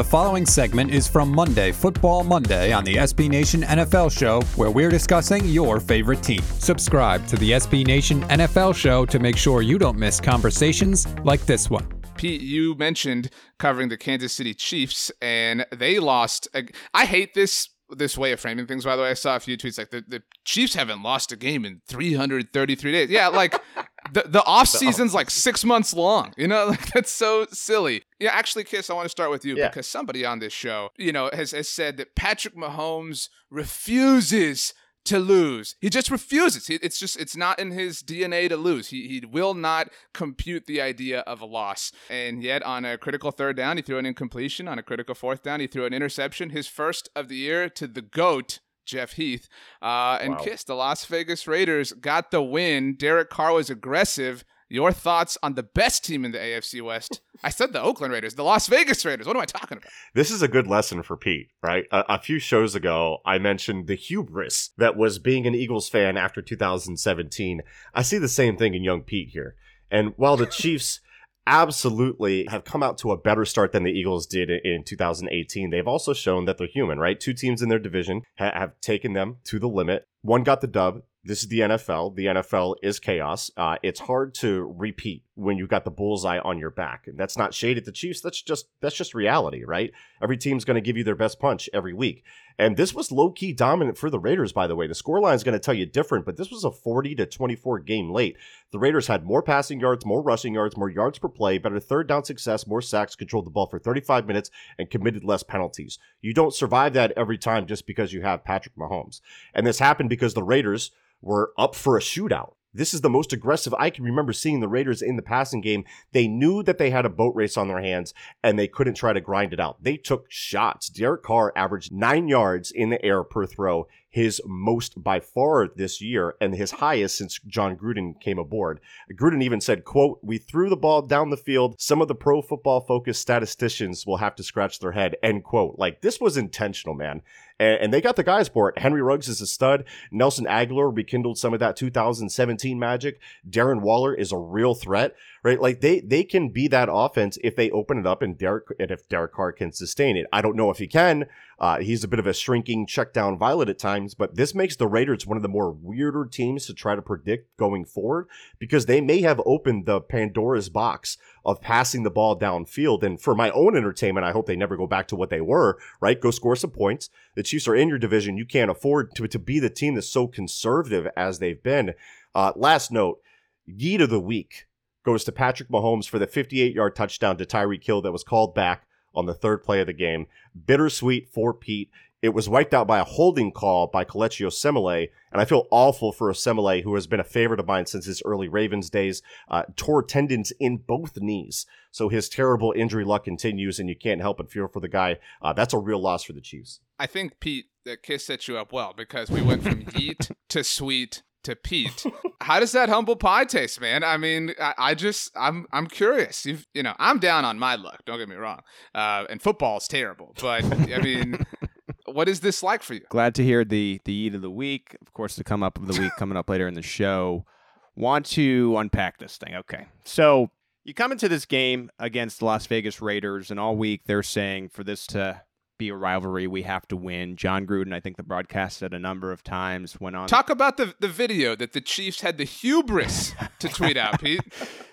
The following segment is from Monday, Football Monday, on the SB Nation NFL Show, where we're discussing your favorite team. Subscribe to the SB Nation NFL Show to make sure you don't miss conversations like this one. Pete, you mentioned covering the Kansas City Chiefs, and they lost. I hate this this way of framing things. By the way, I saw a few tweets like the, the Chiefs haven't lost a game in 333 days. Yeah, like the the off season's like six months long. You know, like that's so silly. Yeah, actually, Kiss, I want to start with you yeah. because somebody on this show, you know, has has said that Patrick Mahomes refuses to lose. He just refuses. He, It's just it's not in his DNA to lose. He he will not compute the idea of a loss. And yet on a critical third down, he threw an incompletion. On a critical fourth down, he threw an interception. His first of the year to the goat. Jeff Heath uh, and wow. Kiss the Las Vegas Raiders got the win. Derek Carr was aggressive. Your thoughts on the best team in the AFC West? I said the Oakland Raiders, the Las Vegas Raiders. What am I talking about? This is a good lesson for Pete, right? A, a, few shows ago, I mentioned the hubris that was being an Eagles fan after 2017. I see the same thing in young Pete here. And while the Chiefs absolutely have come out to a better start than the Eagles did in 2018, they've also shown that they're human, right? Two teams in their division ha- have taken them to the limit. One got the dub, this is the NFL. The NFL is chaos. Uh, it's hard to repeat when you've got the bullseye on your back. And that's not shade at the Chiefs. That's just that's just reality, right? Every team's going to give you their best punch every week. And this was low key dominant for the Raiders, by the way. The scoreline is going to tell you different, but this was a 40 to 24 game late. The Raiders had more passing yards, more rushing yards, more yards per play, better third down success, more sacks, controlled the ball for 35 minutes, and committed less penalties. You don't survive that every time just because you have Patrick Mahomes. And this happened because the Raiders were up for a shootout. This is the most aggressive I can remember seeing the Raiders in the passing game. They knew that they had a boat race on their hands and they couldn't try to grind it out. They took shots. Derek Carr averaged nine yards in the air per throw his most by far this year and his highest since Jon Gruden came aboard. Gruden even said, quote, we threw the ball down the field. Some of the pro football focused statisticians will have to scratch their head, end quote. Like this was intentional, man. And, they got the guys for it. Henry Ruggs is a stud. Nelson Agholor rekindled some of that 2017 magic. Darren Waller is a real threat right? Like they they can be that offense if they open it up and Derek and if Derek Carr can sustain it. I don't know if he can. Uh, he's a bit of a shrinking check down violet at times, but this makes the Raiders one of the more weirder teams to try to predict going forward because they may have opened the Pandora's box of passing the ball downfield. And for my own entertainment, I hope they never go back to what they were, right? Go score some points. The Chiefs are in your division. You can't afford to, to be the team that's so conservative as they've been. Uh, last note, Yeet of the week goes to Patrick Mahomes for the 58 yard touchdown to Tyreek Hill that was called back on the third play of the game. Bittersweet for Pete. It was wiped out by a holding call by Kelechi Osemele, and I feel awful for Osemele, who has been a favorite of mine since his early Ravens days. Uh, tore tendons in both knees, so his terrible injury luck continues, and you can't help but feel for the guy. Uh, that's a real loss for the Chiefs. I think Pete that Kiss set you up well because we went from heat to sweet to Pete. How does that humble pie taste, man? I mean, I, I, just I'm I'm curious. You've you know I'm down on my luck. Don't get me wrong. Uh, and football is terrible, but I mean. what is this like for you? Glad to hear the the eat of the week. Of course, the come up of the week coming up later in the show. Want to unpack this thing? Okay, so you come into this game against the Las Vegas Raiders, and all week they're saying for this to be a rivalry. We have to win. Jon Gruden, I think the broadcast said a number of times, went on. Talk about the, the video that the Chiefs had the hubris to tweet out, Pete.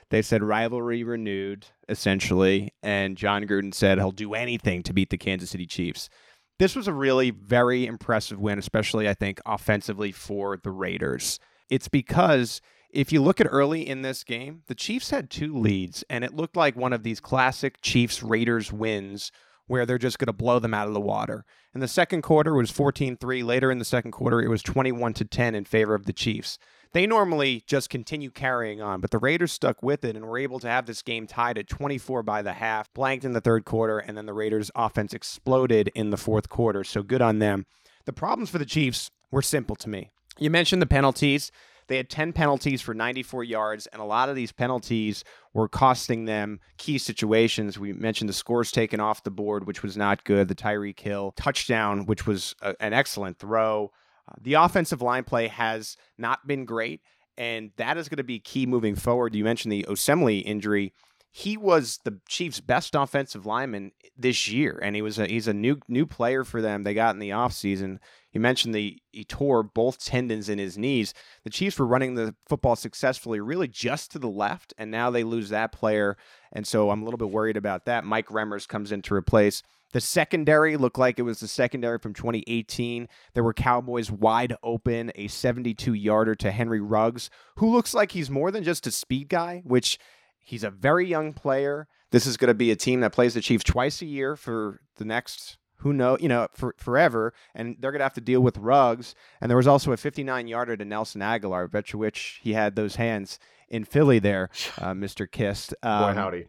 They said rivalry renewed, essentially. And Jon Gruden said he'll do anything to beat the Kansas City Chiefs. This was a really very impressive win, especially, I think, offensively for the Raiders. It's because if you look at early in this game, the Chiefs had two leads, and it looked like one of these classic Chiefs Raiders wins where they're just going to blow them out of the water. In the second quarter, it was 14-3. Later in the second quarter, it was 21 to 10 in favor of the Chiefs. They normally just continue carrying on, but the Raiders stuck with it and were able to have this game tied at 24 by the half, blanked in the third quarter, and then the Raiders' offense exploded in the fourth quarter. So good on them. The problems for the Chiefs were simple to me. You mentioned the penalties. They had 10 penalties for 94 yards, and a lot of these penalties were costing them key situations. We mentioned the scores taken off the board, which was not good, the Tyreek Hill touchdown, which was a, an excellent throw. Uh, the offensive line play has not been great, and that is going to be key moving forward. You mentioned the Osemele injury he was the Chiefs' best offensive lineman this year, and he was a, he's a new new player for them. They got in the offseason. You mentioned the he tore both tendons in his knees. The Chiefs were running the football successfully, really just to the left, and now they lose that player, and so I'm a little bit worried about that. Mike Remmers comes in to replace. The secondary looked like it was the secondary from 2018. There were Cowboys wide open, a 72 yarder to Henry Ruggs, who looks like he's more than just a speed guy, which He's a very young player. This is going to be a team that plays the Chiefs twice a year for the next who know you know for, forever and they're going to have to deal with Ruggs and there was also a 59 yarder to Nelson Agholor. I bet you which he had those hands in Philly there uh, Mr. Kist. Um, Boy howdy.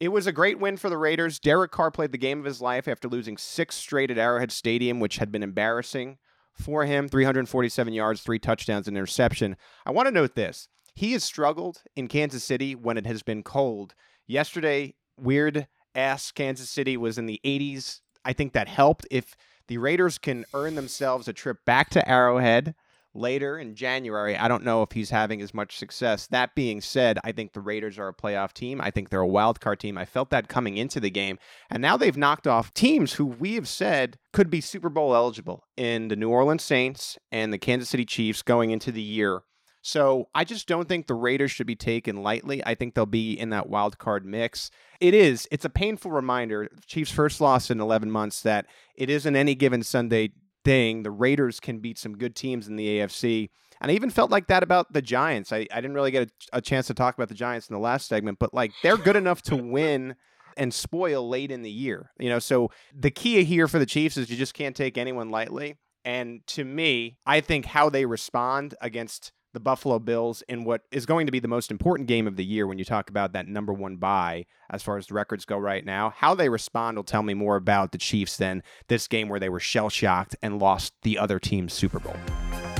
it was a great win for the Raiders. Derek Carr played the game of his life after losing six straight at Arrowhead Stadium which had been embarrassing for him. 347 yards three touchdowns and interception. I want to note this he has struggled in Kansas City when it has been cold. Yesterday, weird ass Kansas City was in the 80s. I think that helped. If the Raiders can earn themselves a trip back to Arrowhead later in January, I don't know if he's having as much success. That being said, I think the Raiders are a playoff team. I think they're a wild card team. I felt that coming into the game. And now they've knocked off teams who we have said could be Super Bowl eligible in the New Orleans Saints and the Kansas City Chiefs going into the year. So I just don't think the Raiders should be taken lightly. I think they'll be in that wild card mix. It is. It's a painful reminder. Chiefs' first loss in 11 months. That it isn't any given Sunday thing. The Raiders can beat some good teams in the AFC. And I even felt like that about the Giants. I, I didn't really get a, a chance to talk about the Giants in the last segment, but like they're good enough to win and spoil late in the year. You know, so the key here for the Chiefs is you just can't take anyone lightly. And to me, I think how they respond against the Buffalo Bills in what is going to be the most important game of the year when you talk about that number one bye as far as the records go right now. How they respond will tell me more about the Chiefs than this game where they were shell shocked and lost the other team's Super Bowl.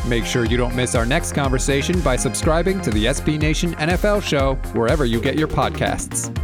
Make sure you don't miss our next conversation by subscribing to the SB Nation NFL show wherever you get your podcasts.